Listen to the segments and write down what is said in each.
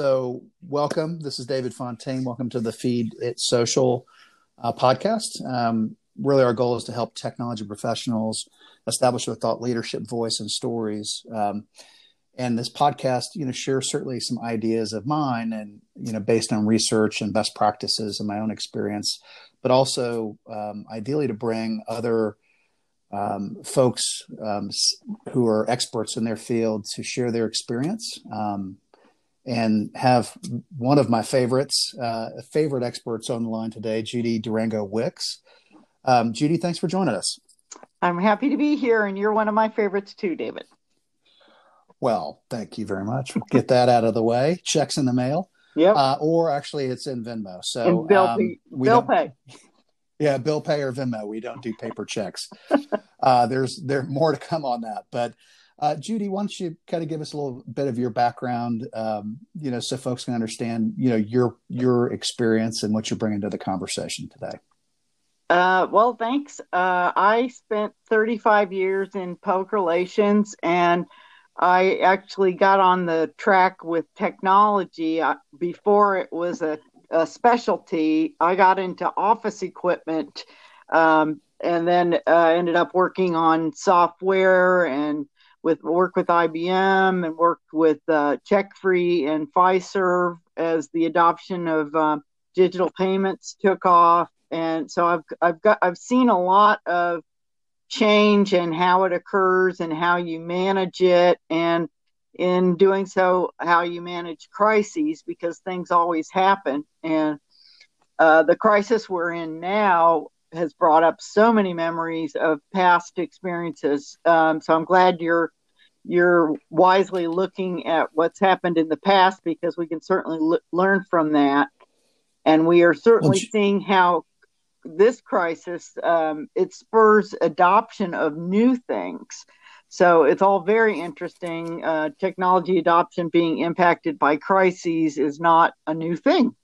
So, welcome. This is David Fontaine. Welcome to the Feed It Social uh, podcast. Um, really, our goal is to help technology professionals establish their thought leadership, voice, and stories. Um, and this podcast, you know, shares certainly some ideas of mine, and you know, based on research and best practices and my own experience, but also um, ideally to bring other um, folks um, who are experts in their field to share their experience um, and have one of my favorites, uh, favorite experts on the line today, Judy Durango Wicks. Um, Judy, thanks for joining us. I'm happy to be here, and you're one of my favorites too, David. Well, thank you very much. Get that out of the way. Checks in the mail. Yep. Uh, or actually, it's in Venmo. So and bill, um, pay, bill pay. Yeah, bill pay or Venmo. We don't do paper checks. uh, there's there more to come on that, but uh, Judy, why don't you kind of give us a little bit of your background, um, you know, so folks can understand, you know, your your experience and what you're bringing to the conversation today. Uh, well, thanks. Uh, I spent 35 years in public relations, and I actually got on the track with technology uh, before it was a, a, specialty. I got into office equipment, um, and then uh, ended up working on software and with work with IBM and worked with uh, CheckFree and Fiserv as the adoption of uh, digital payments took off. And so I've I've got I've seen a lot of change and how it occurs and how you manage it and in doing so how you manage crises because things always happen and uh, the crisis we're in now has brought up so many memories of past experiences. Um, so I'm glad you're you're wisely looking at what's happened in the past because we can certainly l- learn from that, and we are certainly well, seeing how this crisis um, it spurs adoption of new things. So it's all very interesting. Uh, technology adoption being impacted by crises is not a new thing.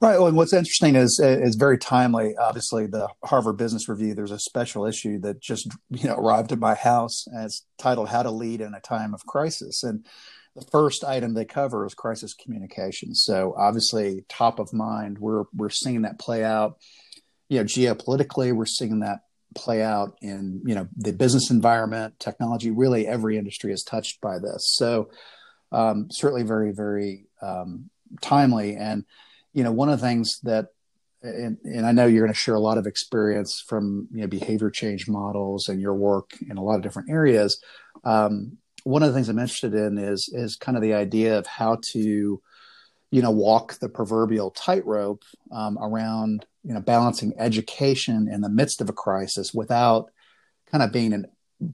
Right. Well, and what's interesting is is very timely. Obviously, the Harvard Business Review. There's a special issue that just you know arrived at my house, and it's titled "How to Lead in a Time of Crisis." And the first item they cover is crisis communication. So obviously, top of mind. We're we're seeing that play out. You know, geopolitically, we're seeing that play out in you know the business environment, technology. Really, every industry is touched by this. So um, certainly, very very um, timely and you know, one of the things that, and, and I know you're going to share a lot of experience from you know behavior change models and your work in a lot of different areas. Um, one of the things I'm interested in is is kind of the idea of how to, you know, walk the proverbial tightrope um, around you know balancing education in the midst of a crisis without kind of being an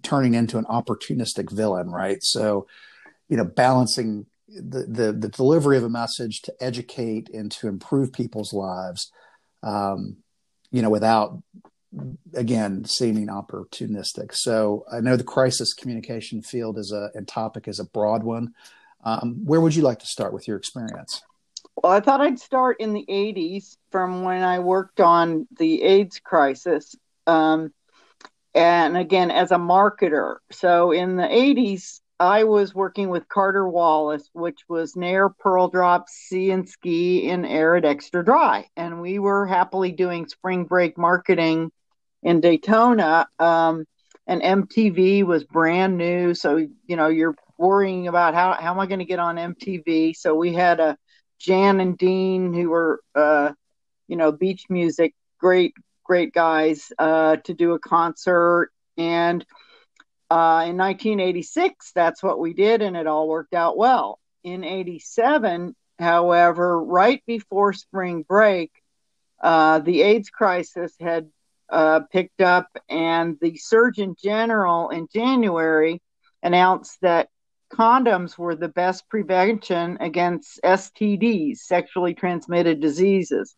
turning into an opportunistic villain, right? So, you know, balancing the, the, the delivery of a message to educate and to improve people's lives, um, you know, without again seeming opportunistic. So I know the crisis communication field is a and topic is a broad one. Um, where would you like to start with your experience? Well, I thought I'd start in the 80s from when I worked on the AIDS crisis. Um, and again, as a marketer. So in the 80s, I was working with Carter Wallace, which was Nair, Pearl Drop, Sea and Ski, and Arid Extra Dry. And we were happily doing spring break marketing in Daytona. Um, and MTV was brand new. So, you know, you're worrying about how, how am I going to get on MTV? So we had a Jan and Dean who were, uh, you know, beach music, great, great guys uh, to do a concert. And uh, in 1986, that's what we did, and it all worked out well. In 87, however, right before spring break, uh, the AIDS crisis had uh, picked up, and the Surgeon General in January announced that condoms were the best prevention against STDs, sexually transmitted diseases.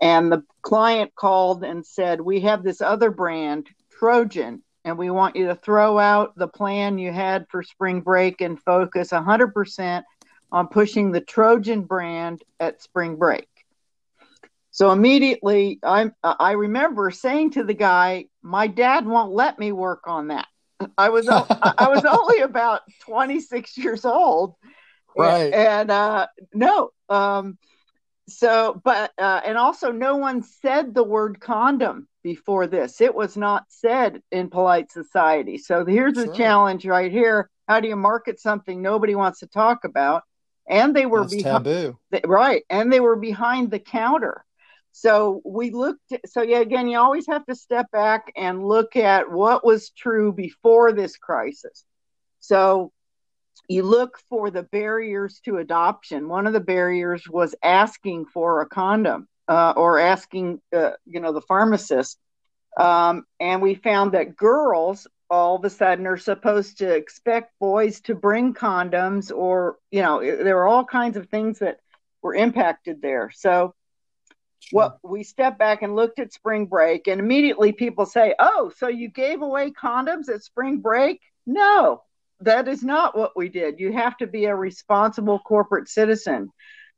And the client called and said, We have this other brand, Trojan, and we want you to throw out the plan you had for spring break and focus 100% on pushing the Trojan brand at spring break. So immediately, I I remember saying to the guy, "My dad won't let me work on that." I was I was only about 26 years old, right. And, uh, no. Um, so, but, uh, and also no one said the word condom before this. It was not said in polite society. So here's sure. the challenge right here. How do you market something nobody wants to talk about? And they were behind, taboo. Right. And they were behind the counter. So we looked, so yeah, again, you always have to step back and look at what was true before this crisis. So you look for the barriers to adoption. One of the barriers was asking for a condom uh, or asking, uh, you know, the pharmacist. Um, and we found that girls all of a sudden are supposed to expect boys to bring condoms, or, you know, there are all kinds of things that were impacted there. So, Sure. Well, we stepped back and looked at spring break, and immediately people say, Oh, so you gave away condoms at spring break? No, that is not what we did. You have to be a responsible corporate citizen.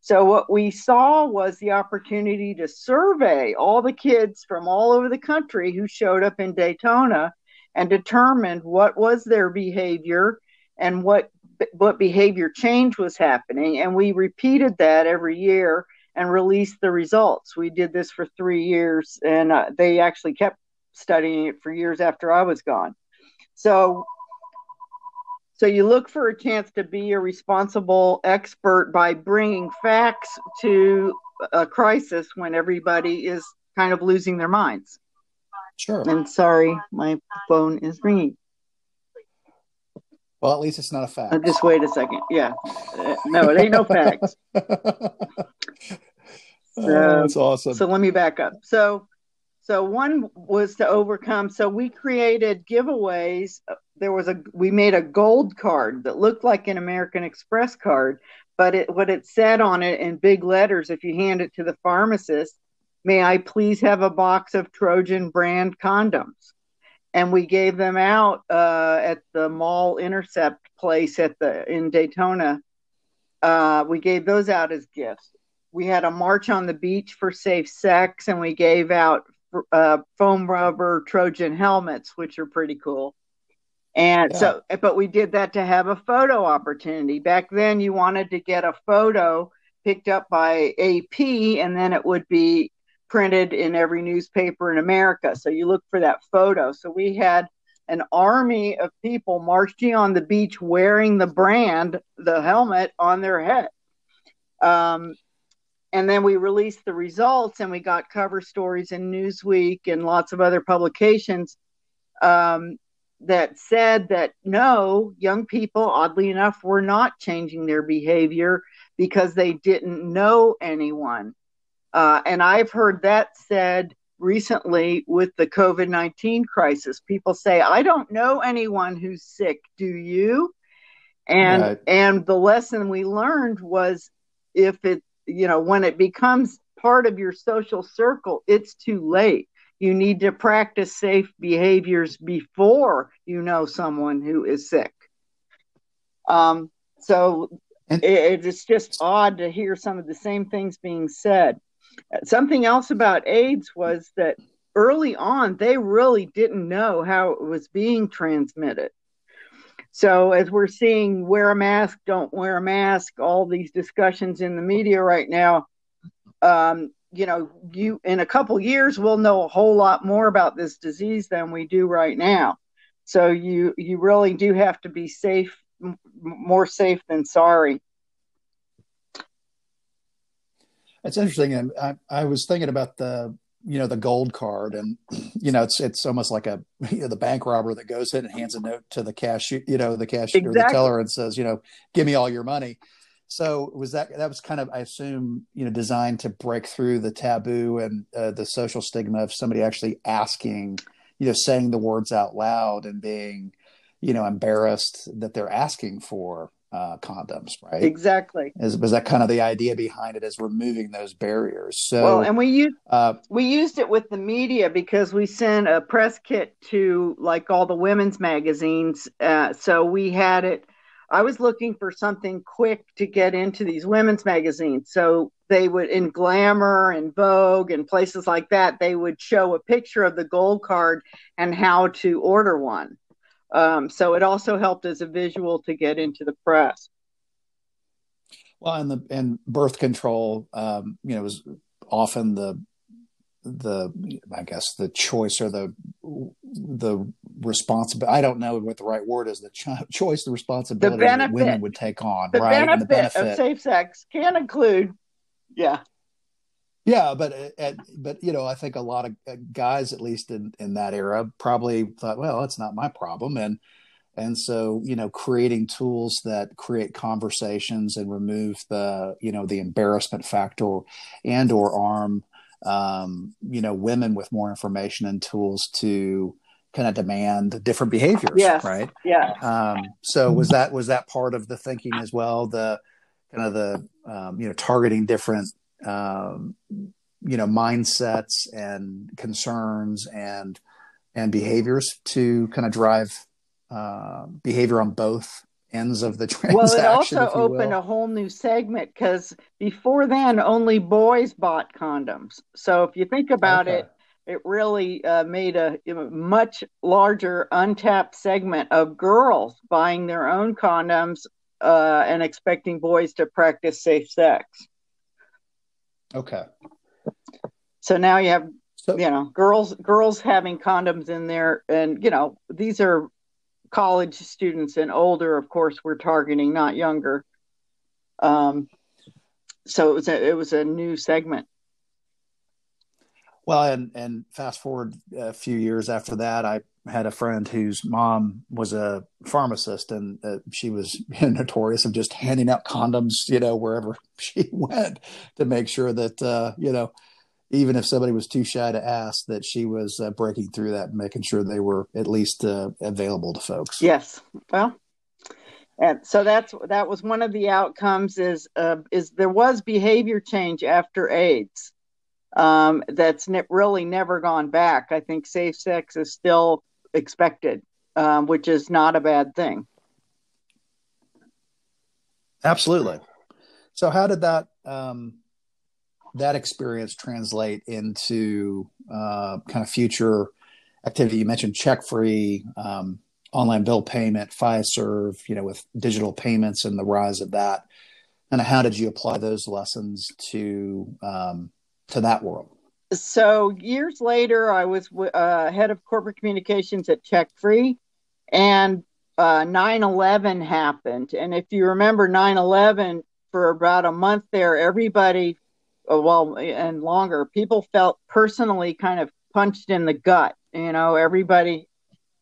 So, what we saw was the opportunity to survey all the kids from all over the country who showed up in Daytona and determined what was their behavior and what what behavior change was happening and we repeated that every year and released the results we did this for 3 years and uh, they actually kept studying it for years after I was gone so so you look for a chance to be a responsible expert by bringing facts to a crisis when everybody is kind of losing their minds. Sure. And sorry, my phone is ringing. Well, at least it's not a fact. Uh, just wait a second. Yeah. Uh, no, it ain't no facts. so, oh, that's awesome. So let me back up. So so one was to overcome. So we created giveaways. There was a we made a gold card that looked like an American Express card, but it what it said on it in big letters. If you hand it to the pharmacist, may I please have a box of Trojan brand condoms? And we gave them out uh, at the Mall Intercept place at the in Daytona. Uh, we gave those out as gifts. We had a march on the beach for safe sex, and we gave out uh, foam rubber Trojan helmets, which are pretty cool. And yeah. so, but we did that to have a photo opportunity. Back then, you wanted to get a photo picked up by AP, and then it would be printed in every newspaper in America. So you look for that photo. So we had an army of people marching on the beach wearing the brand, the helmet on their head. Um, and then we released the results and we got cover stories in newsweek and lots of other publications um, that said that no young people oddly enough were not changing their behavior because they didn't know anyone. Uh, and i've heard that said recently with the covid-19 crisis. People say i don't know anyone who's sick do you? And right. and the lesson we learned was if it you know, when it becomes part of your social circle, it's too late. You need to practice safe behaviors before you know someone who is sick. Um, so it, it's just odd to hear some of the same things being said. Something else about AIDS was that early on, they really didn't know how it was being transmitted. So as we're seeing wear a mask, don't wear a mask, all these discussions in the media right now, um, you know, you in a couple years we'll know a whole lot more about this disease than we do right now. So you you really do have to be safe, m- more safe than sorry. That's interesting, and I, I was thinking about the you know the gold card. And you know it's it's almost like a you know, the bank robber that goes in and hands a note to the cash you know the cashier exactly. the teller and says you know give me all your money. So was that that was kind of i assume you know designed to break through the taboo and uh, the social stigma of somebody actually asking you know saying the words out loud and being you know embarrassed that they're asking for uh, condoms, right? Exactly. Is, was that kind of the idea behind it? Is removing those barriers? So, well, and we used uh, we used it with the media because we sent a press kit to like all the women's magazines. Uh, so we had it. I was looking for something quick to get into these women's magazines. So they would in Glamour and Vogue and places like that. They would show a picture of the gold card and how to order one. Um, so it also helped as a visual to get into the press. Well, and the and birth control, um, you know, was often the the I guess the choice or the the responsibility. I don't know what the right word is. The cho- choice, the responsibility the benefit, that women would take on. The, right? benefit, the benefit of safe sex can include, yeah, yeah, but uh, but you know, I think a lot of uh, guys, at least in in that era, probably thought, well, it's not my problem, and and so you know, creating tools that create conversations and remove the you know the embarrassment factor, and or arm um, you know women with more information and tools to kind of demand different behaviors yes. right yeah um, so was that was that part of the thinking as well the kind of the um, you know targeting different um, you know mindsets and concerns and and behaviors to kind of drive uh, behavior on both ends of the transaction. Well, it also opened a whole new segment because before then, only boys bought condoms. So if you think about okay. it, it really uh, made a, a, much larger untapped segment of girls buying their own condoms uh, and expecting boys to practice safe sex. Okay. So now you have so, you know girls girls having condoms in there and you know these are college students and older, of course, we're targeting, not younger. Um, so it was a, it was a new segment. Well, and and fast forward a few years after that, I had a friend whose mom was a pharmacist, and uh, she was notorious of just handing out condoms, you know, wherever she went to make sure that uh, you know even if somebody was too shy to ask, that she was uh, breaking through that and making sure they were at least uh, available to folks. Yes. Well, and so that's that was one of the outcomes is uh, is there was behavior change after AIDS um, that's ne- really never gone back. I think safe sex is still expected, um, which is not a bad thing. Absolutely. So how did that um, that experience translate into uh, kind of future activity? You mentioned CheckFree, um, online bill payment, Fiserv, you know, with digital payments and the rise of that. And how did you apply those lessons to um, to that world? So years later, I was uh, head of corporate communications at CheckFree, and uh, 9/11 happened. And if you remember 9/11, for about a month there, everybody uh, well and longer people felt personally kind of punched in the gut you know? Everybody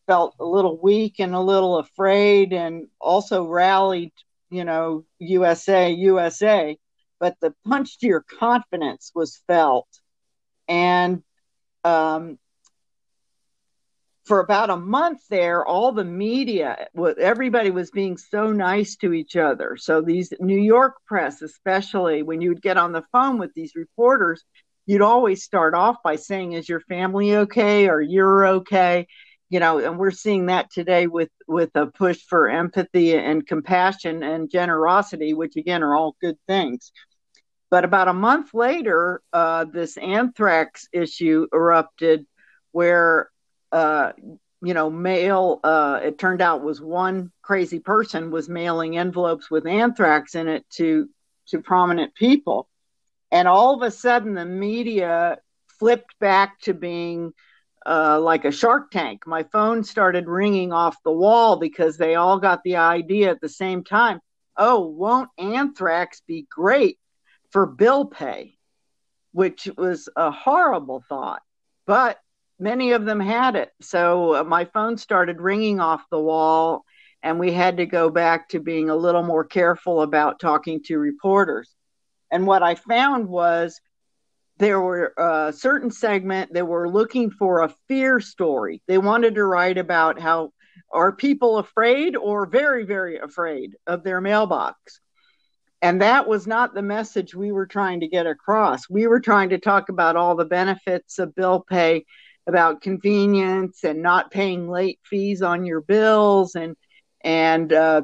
felt a little weak and a little afraid and also rallied you know usa usa but the punch to your confidence was felt and um, for about a month there, all the media, everybody was being so nice to each other. So these New York press, especially when you would get on the phone with these reporters, you'd always start off by saying, "Is your family okay?" or "You're okay." You know, and we're seeing that today with with a push for empathy and compassion and generosity, which again are all good things. But about a month later, uh, this anthrax issue erupted, where uh, you know, mail, uh, it turned out was one crazy person was mailing envelopes with anthrax in it to, to prominent people. And all of a sudden the media flipped back to being uh, like a shark tank. My phone started ringing off the wall because they all got the idea at the same time. Oh, won't anthrax be great for bill pay? Which was a horrible thought. But many of them had it. So uh, my phone started ringing off the wall, and we had to go back to being a little more careful about talking to reporters. And what I found was there were a uh, certain segment that were looking for a fear story. They wanted to write about how are people afraid or very, very afraid of their mailbox. And that was not the message we were trying to get across. We were trying to talk about all the benefits of bill pay about convenience and not paying late fees on your bills and and uh,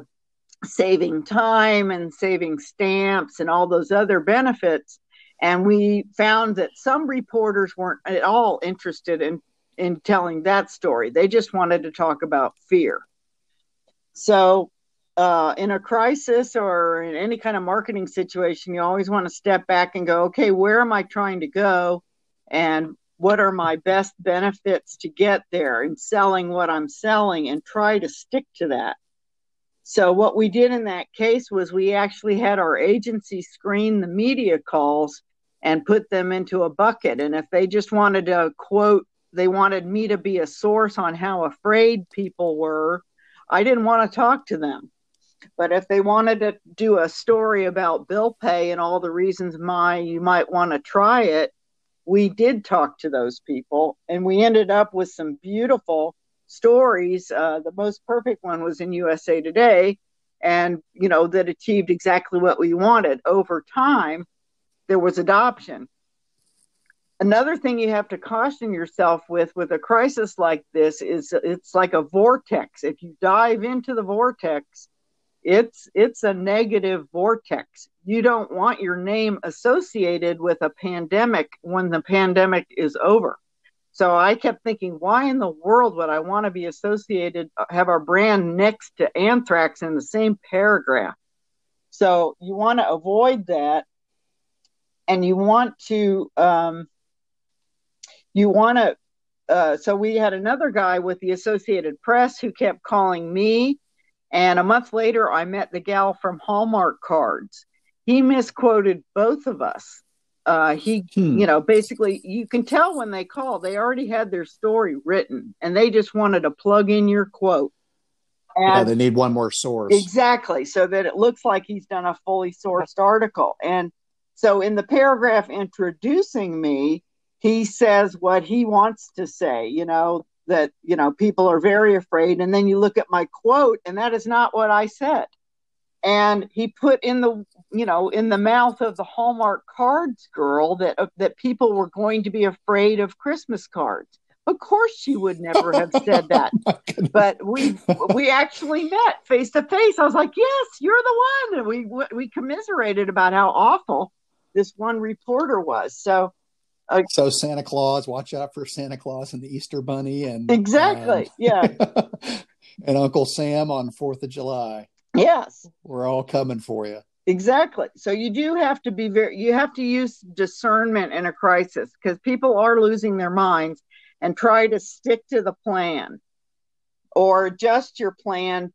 saving time and saving stamps and all those other benefits. And we found that some reporters weren't at all interested in in telling that story. They just wanted to talk about fear. So uh, in a crisis or in any kind of marketing situation, you always want to step back and go, okay, where am I trying to go? And what are my best benefits to get there and selling what I'm selling and try to stick to that. So, what we did in that case was we actually had our agency screen the media calls and put them into a bucket. And if they just wanted to quote, they wanted me to be a source on how afraid people were, I didn't want to talk to them. But if they wanted to do a story about bill pay and all the reasons why you might want to try it, we did talk to those people and we ended up with some beautiful stories. Uh, the most perfect one was in USA Today and, you know, that achieved exactly what we wanted. Over time, there was adoption. Another thing you have to caution yourself with with a crisis like this is it's like a vortex. If you dive into the vortex, it's it's a negative vortex. You don't want your name associated with a pandemic when the pandemic is over. So i kept thinking why in the world would i want to be associated have our brand next to anthrax in the same paragraph? So you want to avoid that and you want to um, you want to uh, so we had another guy with the associated press who kept calling me and a month later, I met the gal from Hallmark Cards. He misquoted both of us. Uh, he, hmm. you know, basically, you can tell when they call, they already had their story written and they just wanted to plug in your quote. And yeah, they need one more source. Exactly. So that it looks like he's done a fully sourced article. And so in the paragraph introducing me, he says what he wants to say, you know, that you know people are very afraid. And then you look at my quote and that is not what i said. And he put in the you know in the mouth of the hallmark cards girl that uh, that people were going to be afraid of christmas cards. Of course she would never have said that. Oh but we we actually met face to face. I was like yes you're the one. And we we commiserated about how awful this one reporter was. So uh, so Santa Claus, watch out for Santa Claus and the Easter Bunny, and exactly, um, yeah, and Uncle Sam on Fourth of July. Yes, we're all coming for you. Exactly. So you do have to be very. You have to use discernment in a crisis because people are losing their minds, and try to stick to the plan, or adjust your plan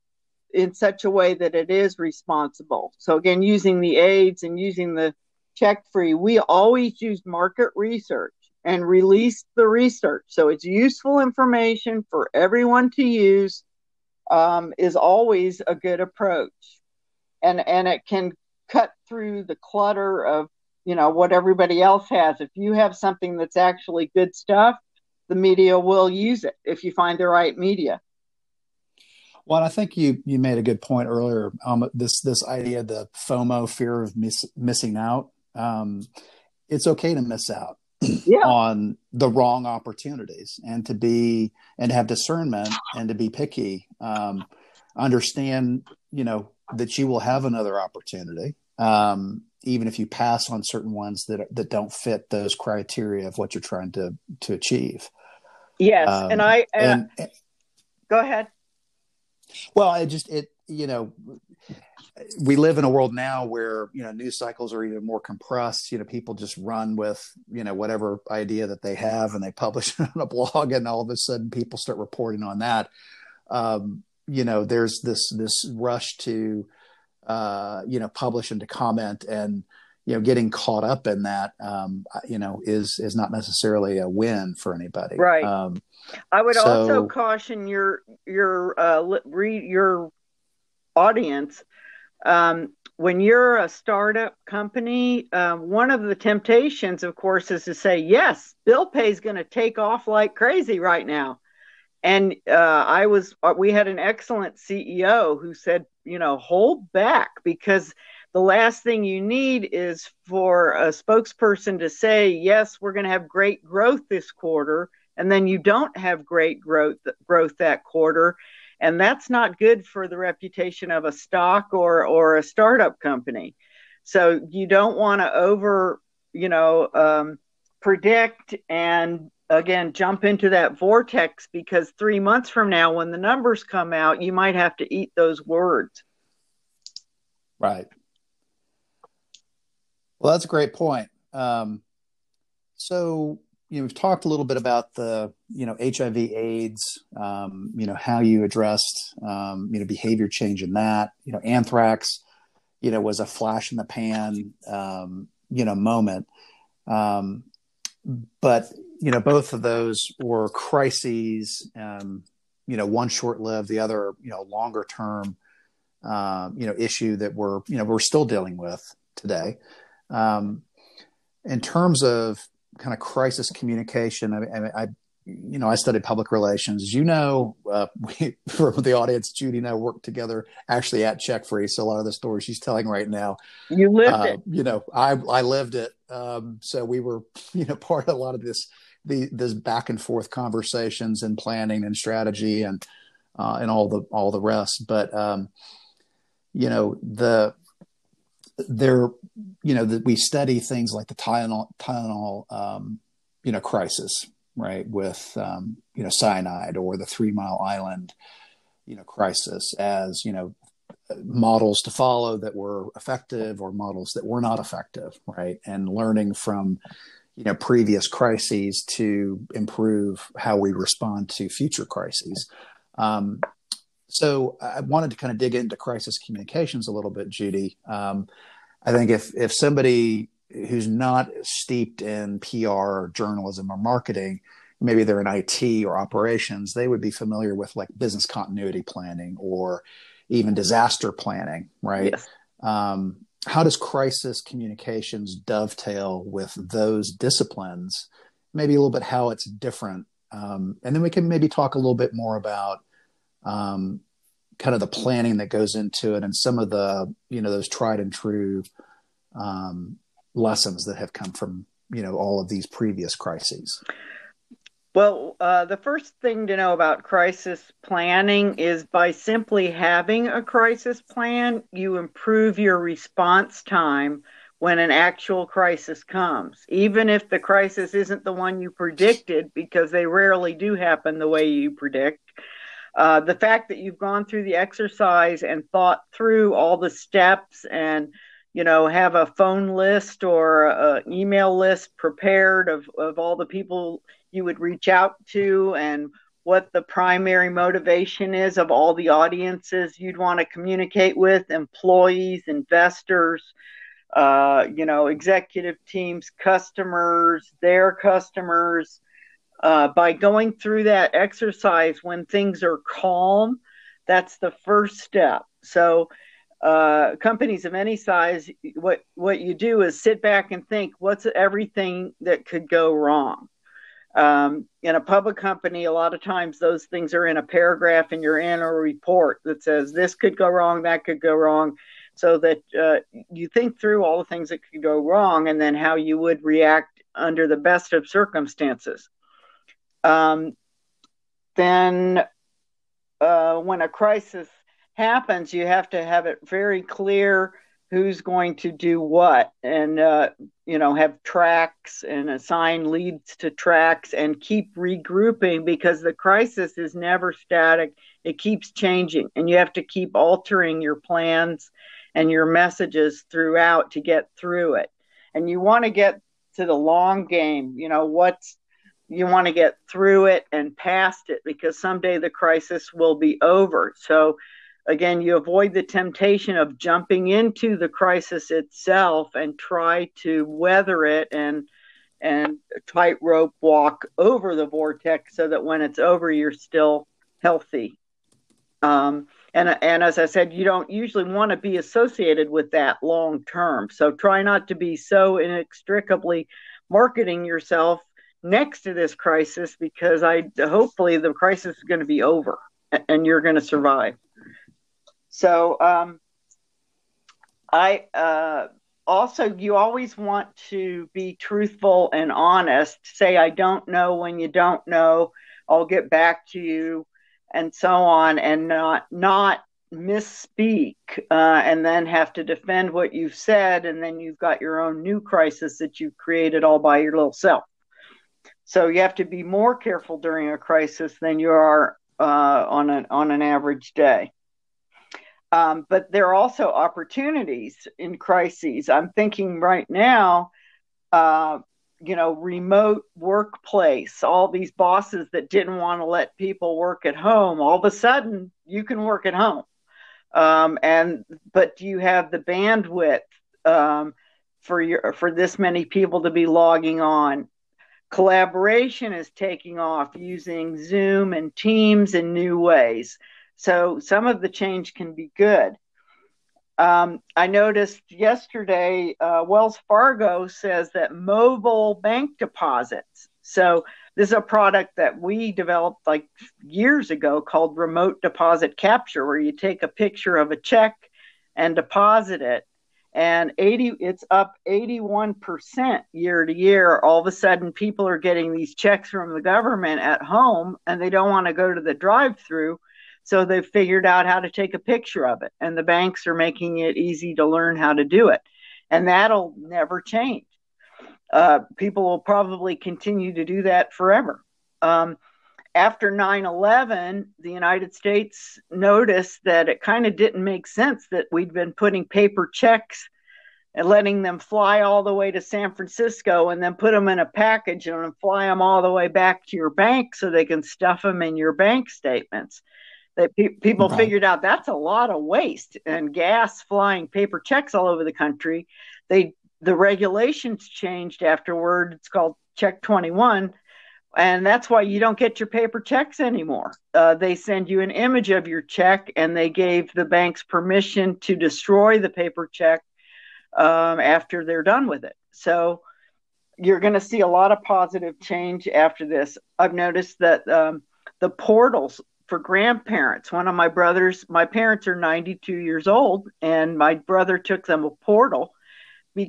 in such a way that it is responsible. So again, using the aids and using the CheckFree. We always use market research and release the research. So it's useful information for everyone to use um, is always a good approach. And, and it can cut through the clutter of, you know, what everybody else has. If you have something that's actually good stuff, the media will use it if you find the right media. Well, I think you you made a good point earlier. Um, this this idea, the FOMO, fear of miss, missing out um, it's okay to miss out yeah. on the wrong opportunities and to be and have discernment and to be picky um, understand you know that you will have another opportunity um, even if you pass on certain ones that that don't fit those criteria of what you're trying to to achieve yes um, and i and, and, go ahead well i just it you know we live in a world now where you know news cycles are even more compressed. You know people just run with you know whatever idea that they have and they publish it on a blog and all of a sudden people start reporting on that. Um, you know there's this this rush to uh, you know publish and to comment and you know getting caught up in that um, you know is is not necessarily a win for anybody. Right. Um, i would so, also caution your your uh, read your audience um, when you're a startup company, uh, one of the temptations, of course, is to say, yes, bill pay is going to take off like crazy right now. And uh, I was, uh, we had an excellent CEO who said, you know, hold back because the last thing you need is for a spokesperson to say, yes, we're going to have great growth this quarter. And then you don't have great growth growth that quarter and that's not good for the reputation of a stock or or a startup company so you don't want to over you know um, predict and again jump into that vortex because three months from now when the numbers come out you might have to eat those words Right. Well, that's a great point. Um, so, you know, we've talked a little bit about the, you know, HIV AIDS, um, you know, how you addressed, um, you know, behavior change in that, you know, anthrax, you know, was a flash in the pan, um, you know, moment. Um, but, you know, both of those were crises, um, you know, one short lived, the other, you know, longer term, um, you know, issue that we're, you know, we're still dealing with today. Um, in terms of kind of crisis communication, I, I, you know, I studied public relations. You know, uh, we, for the audience, Judy and I worked together actually at CheckFree. So a lot of the stories she's telling right now, you lived uh, it. You know, I I lived it. Um, so we were, you know, part of a lot of this the this back and forth conversations and planning and strategy and uh, and all the all the rest. But um, you know, the there, you know, that we study things like the Tylenol, Tylenol, um, you know, crisis, right, with um, you know cyanide or the Three Mile Island, you know, crisis as you know models to follow that were effective or models that were not effective, right, and learning from you know previous crises to improve how we respond to future crises. Um, so I wanted to kind of dig into crisis communications a little bit, Judy. Um, I think if if somebody who's not steeped in PR or journalism or marketing, maybe they're in IT or operations, they would be familiar with like business continuity planning or even disaster planning, right? Yes. Um, how does crisis communications dovetail with those disciplines? Maybe a little bit how it's different, um, and then we can maybe talk a little bit more about um, kind of the planning that goes into it and some of the you know those tried and true um, lessons that have come from you know all of these previous crises. Well uh, the first thing to know about crisis planning is by simply having a crisis plan you improve your response time when an actual crisis comes. Even if the crisis isn't the one you predicted because they rarely do happen the way you predict uh, the fact that you've gone through the exercise and thought through all the steps and you know have a phone list or email list prepared of, of all the people you would reach out to and what the primary motivation is of all the audiences you'd want to communicate with employees investors uh, you know executive teams customers their customers uh, by going through that exercise when things are calm, that's the first step. So, uh, companies of any size, what what you do is sit back and think, what's everything that could go wrong? Um, in a public company, a lot of times those things are in a paragraph in your annual report that says this could go wrong, that could go wrong, so that uh, you think through all the things that could go wrong and then how you would react under the best of circumstances um, then uh, when a crisis happens, you have to have it very clear who's going to do what and uh, you know have tracks and assign leads to tracks and keep regrouping because the crisis is never static. It keeps changing and you have to keep altering your plans and your messages throughout to get through it. And you want to get to the long game you know what's you want to get through it and past it because someday the crisis will be over. So, again, you avoid the temptation of jumping into the crisis itself and try to weather it and and tightrope walk over the vortex so that when it's over, you're still healthy. Um, and and as I said, you don't usually want to be associated with that long term. So try not to be so inextricably marketing yourself next to this crisis because I hopefully the crisis is going to be over and you're going to survive. So um, I uh, also you always want to be truthful and honest. Say I don't know when you don't know. I'll get back to you, and so on, and not not misspeak uh, and then have to defend what you've said, and then you've got your own new crisis that you've created all by your little self. So you have to be more careful during a crisis than you are uh, on an on an average day. Um, but there are also opportunities in crises. I'm thinking right now, uh, you know, remote workplace, all these bosses that didn't want to let people work at home, all of a sudden you can work at home. Um, and but do you have the bandwidth um, for your for this many people to be logging on? Collaboration is taking off using Zoom and Teams in new ways. So some of the change can be good. Um, I noticed yesterday uh, Wells Fargo says that mobile bank deposits. So this is a product that we developed like years ago called remote deposit capture, where you take a picture of a check and deposit it. And 80, it's up 81% year to year. All of a sudden, people are getting these checks from the government at home and they don't want to go to the drive through so they've figured out how to take a picture of it, and the banks are making it easy to learn how to do it. And that'll never change. Uh, people will probably continue to do that forever. Um, after 9 11, the United States noticed that it kind of didn't make sense that we'd been putting paper checks and letting them fly all the way to San Francisco and then put them in a package and fly them all the way back to your bank so they can stuff them in your bank statements that pe- people right. figured out that's a lot of waste and gas flying paper checks all over the country. They the regulations changed afterward. It's called Check 21, and that's why you don't get your paper checks anymore. Uh, they send you an image of your check, and they gave the banks permission to destroy the paper check um, after they're done with it. So you're going to see a lot of positive change after this. I've noticed that um, the portals for grandparents. One of my brothers, my parents are 92 years old, and my brother took them a portal.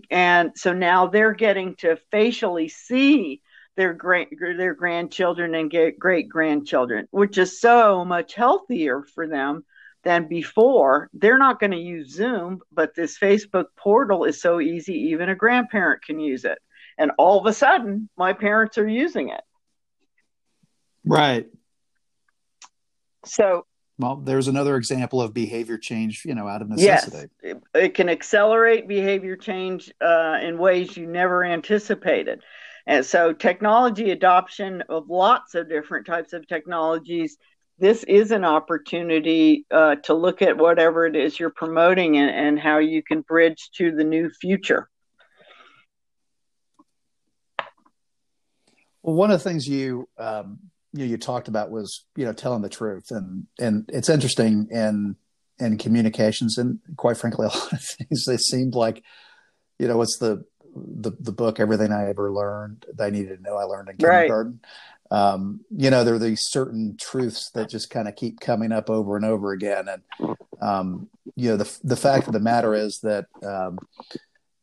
And so now they're getting to facially see their great their grandchildren and great grandchildren, which is so much healthier for them than before. They're not going to use Zoom, but this Facebook portal is so easy, even a grandparent can use it. And all of a sudden, my parents are using it. Right. So, well, there's another example of behavior change, you know, out of necessity. Yes, it, it can accelerate behavior change uh, in ways you never anticipated. And so, technology adoption of lots of different types of technologies. This is an opportunity uh, to look at whatever it is you're promoting and, and how you can bridge to the new future. Well, one of the things you um, you, you talked about was you know telling the truth and and it's interesting in in communications and quite frankly a lot of things they seemed like you know what's the the the book everything i ever learned that i needed to know i learned in kindergarten right. um, you know there are these certain truths that just kind of keep coming up over and over again and um, you know the the fact of the matter is that um,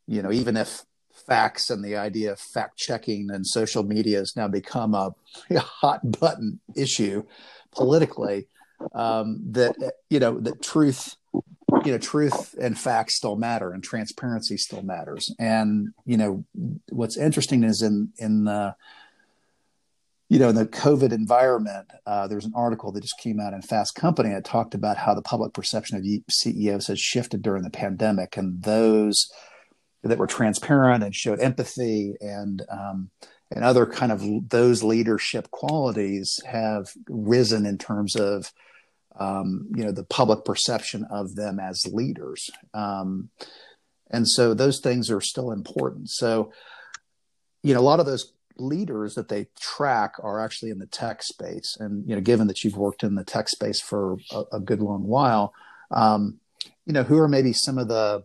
you know even if facts and the idea of fact checking and social media has now become a, a hot button issue politically. Um, that you know that truth, you know, truth and facts still matter, and transparency still matters. And you know, what's interesting is in in the you know, in the COVID environment, uh, there's an article that just came out in Fast Company that talked about how the public perception of CEOs has shifted during the pandemic, and those that were transparent and showed empathy and um, and other kind of those leadership qualities have risen in terms of um, you know the public perception of them as leaders. Um, and so those things are still important. So you know a lot of those leaders that they track are actually in the tech space. And you know given that you've worked in the tech space for a, a good long while um, you know who are maybe some of the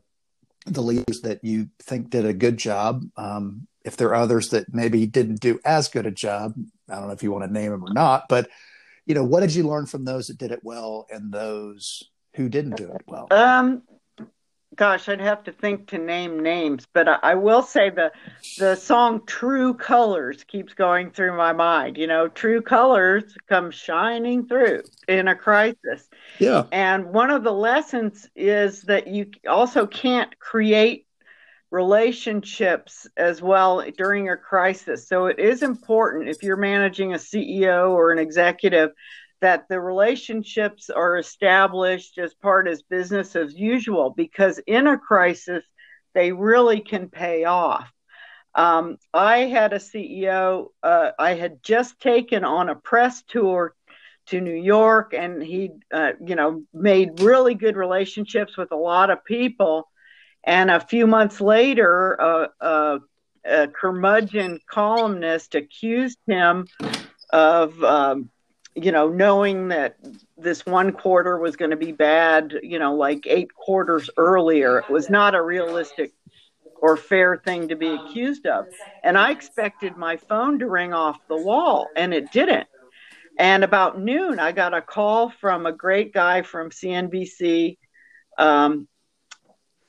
the leaders that you think did a good job. Um, if there are others that maybe didn't do as good a job, I don't know if you want to name them or not, but you know, what did you learn from those that did it well and those who didn't do it well? Um, gosh, I'd have to think to name names, but I, I, will say the the song "True Colors" keeps going through my mind. You know, true colors come shining through in a crisis. Yeah. And one of the lessons is that you also can't create relationships as well during a crisis. So it is important if you're managing a CEO or an executive that the relationships are established as part as business as usual because in a crisis they really can pay off um, i had a ceo uh, i had just taken on a press tour to new york and he uh, you know made really good relationships with a lot of people and a few months later a curmudgeon columnist accused him of um, you know, knowing that this one quarter was going to be bad, you know, like eight quarters earlier, it was not a realistic or fair thing to be accused of. And I expected my phone to ring off the wall, and it didn't. And about noon, I got a call from a great guy from CNBC um,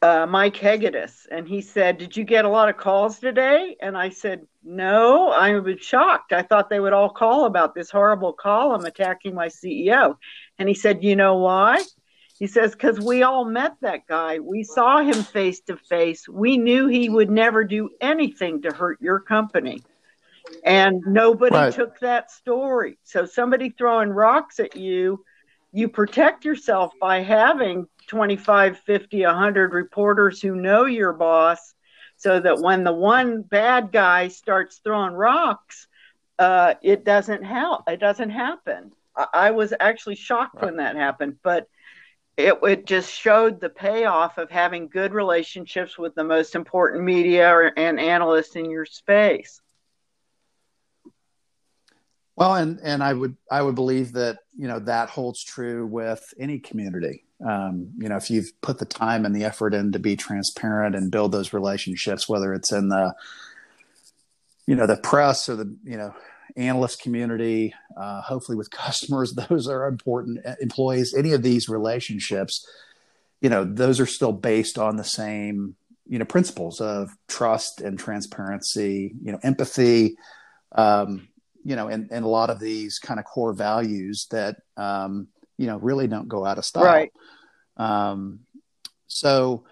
uh, Mike Hegedus, and he said, "Did you get a lot of calls today?" And I said, "No, I was shocked. I thought they would all call about this horrible column attacking my CEO." And he said, "You know why?" He says, "Because we all met that guy. We saw him face to face. We knew he would never do anything to hurt your company." And nobody right. took that story. So somebody throwing rocks at you, you protect yourself by having 25, 50, 100 reporters who know your boss so that when the one bad guy starts throwing rocks, uh, it doesn't help. It doesn't happen. I, I was actually shocked right. when that happened, but it, it just showed the payoff of having good relationships with the most important media and analysts in your space. Well, and and I would I would believe that you know that holds true with any community. Um, you know if you've put the time and the effort in to be transparent and build those relationships whether it's in the you know the press or the you know analyst community uh, hopefully with customers those are important uh, employees any of these relationships you know those are still based on the same you know principles of trust and transparency you know empathy um, you know and, and a lot of these kind of core values that um, you know really don't go out of style. Right. Um, so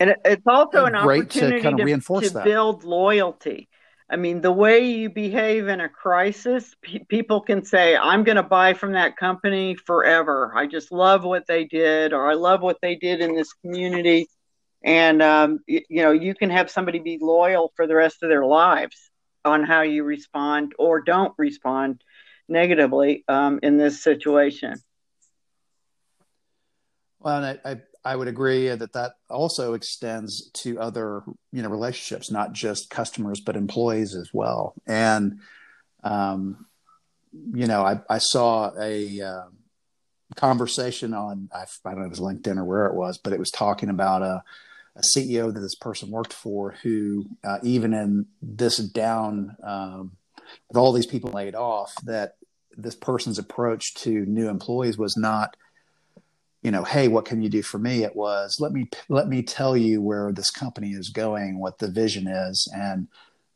and it's also an opportunity to, kind of reinforce to build loyalty. I mean the way you behave in a crisis people can say i'm going to buy from that company forever. I just love what they did or i love what they did in this community. And um, you, you know you can have somebody be loyal for the rest of their lives on how you respond or don't respond negatively um, in this situation. Well, I, I, I would agree that that also extends to other you know relationships, not just customers but employees as well. And um, you know, I, I saw a uh, conversation on I, I don't know if it was LinkedIn or where it was, but it was talking about a, a CEO that this person worked for who, uh, even in this down um, with all these people laid off, that this person's approach to new employees was not, you know, hey, what can you do for me? It was let me let me tell you where this company is going, what the vision is, and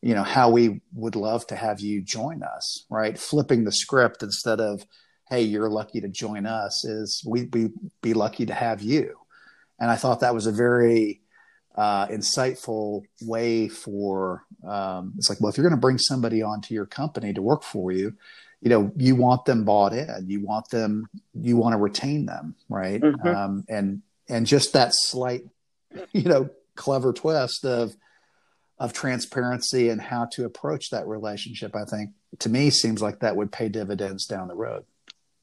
you know how we would love to have you join us. Right, flipping the script instead of hey, you're lucky to join us is we we be lucky to have you. And I thought that was a very uh, insightful way for um, it's like well if you're going to bring somebody onto your company to work for you you know you want them bought in. You want them you want to retain them right? Mm-hmm. um, and and just that slight you know clever twist of of transparency and how to approach that relationship i think to me seems like that would pay dividends down the road.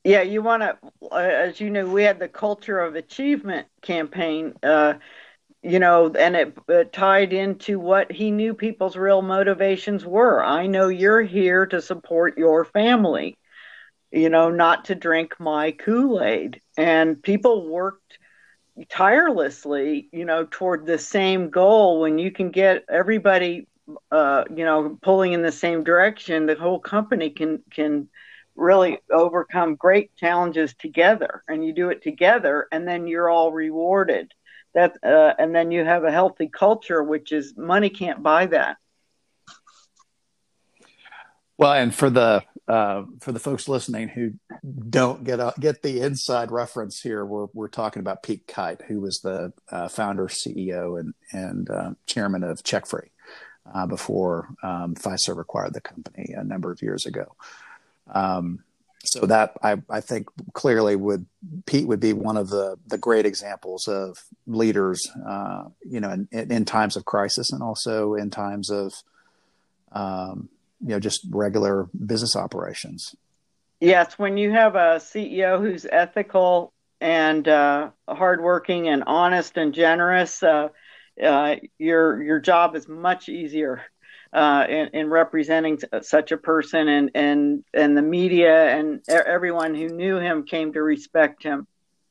Yeah you want to uh, as you know we had the culture of achievement campaign uh, you know, and it, it, tied into what he knew people's real motivations were. I know you're here to support your family, you know, not to drink my Kool Aid. And people worked tirelessly, you know, toward the same goal. When you can get everybody, uh, you know, pulling in the same direction, the whole company can can really overcome great challenges together. And you do it together, and then you're all rewarded that uh, and then you have a healthy culture which is money can't buy that well and for the uh, for the folks listening who don't get a, get the inside reference here, we're we're talking about Pete Kight, who was the uh, founder, CEO, and and uh, chairman of CheckFree uh, before um, Fiserv acquired the company a number of years ago. Um, so that I, I think clearly would Pete would be one of the the great examples of leaders, uh, you know, in, in, times of crisis and also in times of, um, you know, just regular business operations. Yes, when you have a CEO who's ethical and uh, hardworking and honest and generous, uh, uh, your your job is much easier uh, in, in, representing such a person, and and and the media and everyone who knew him came to respect him.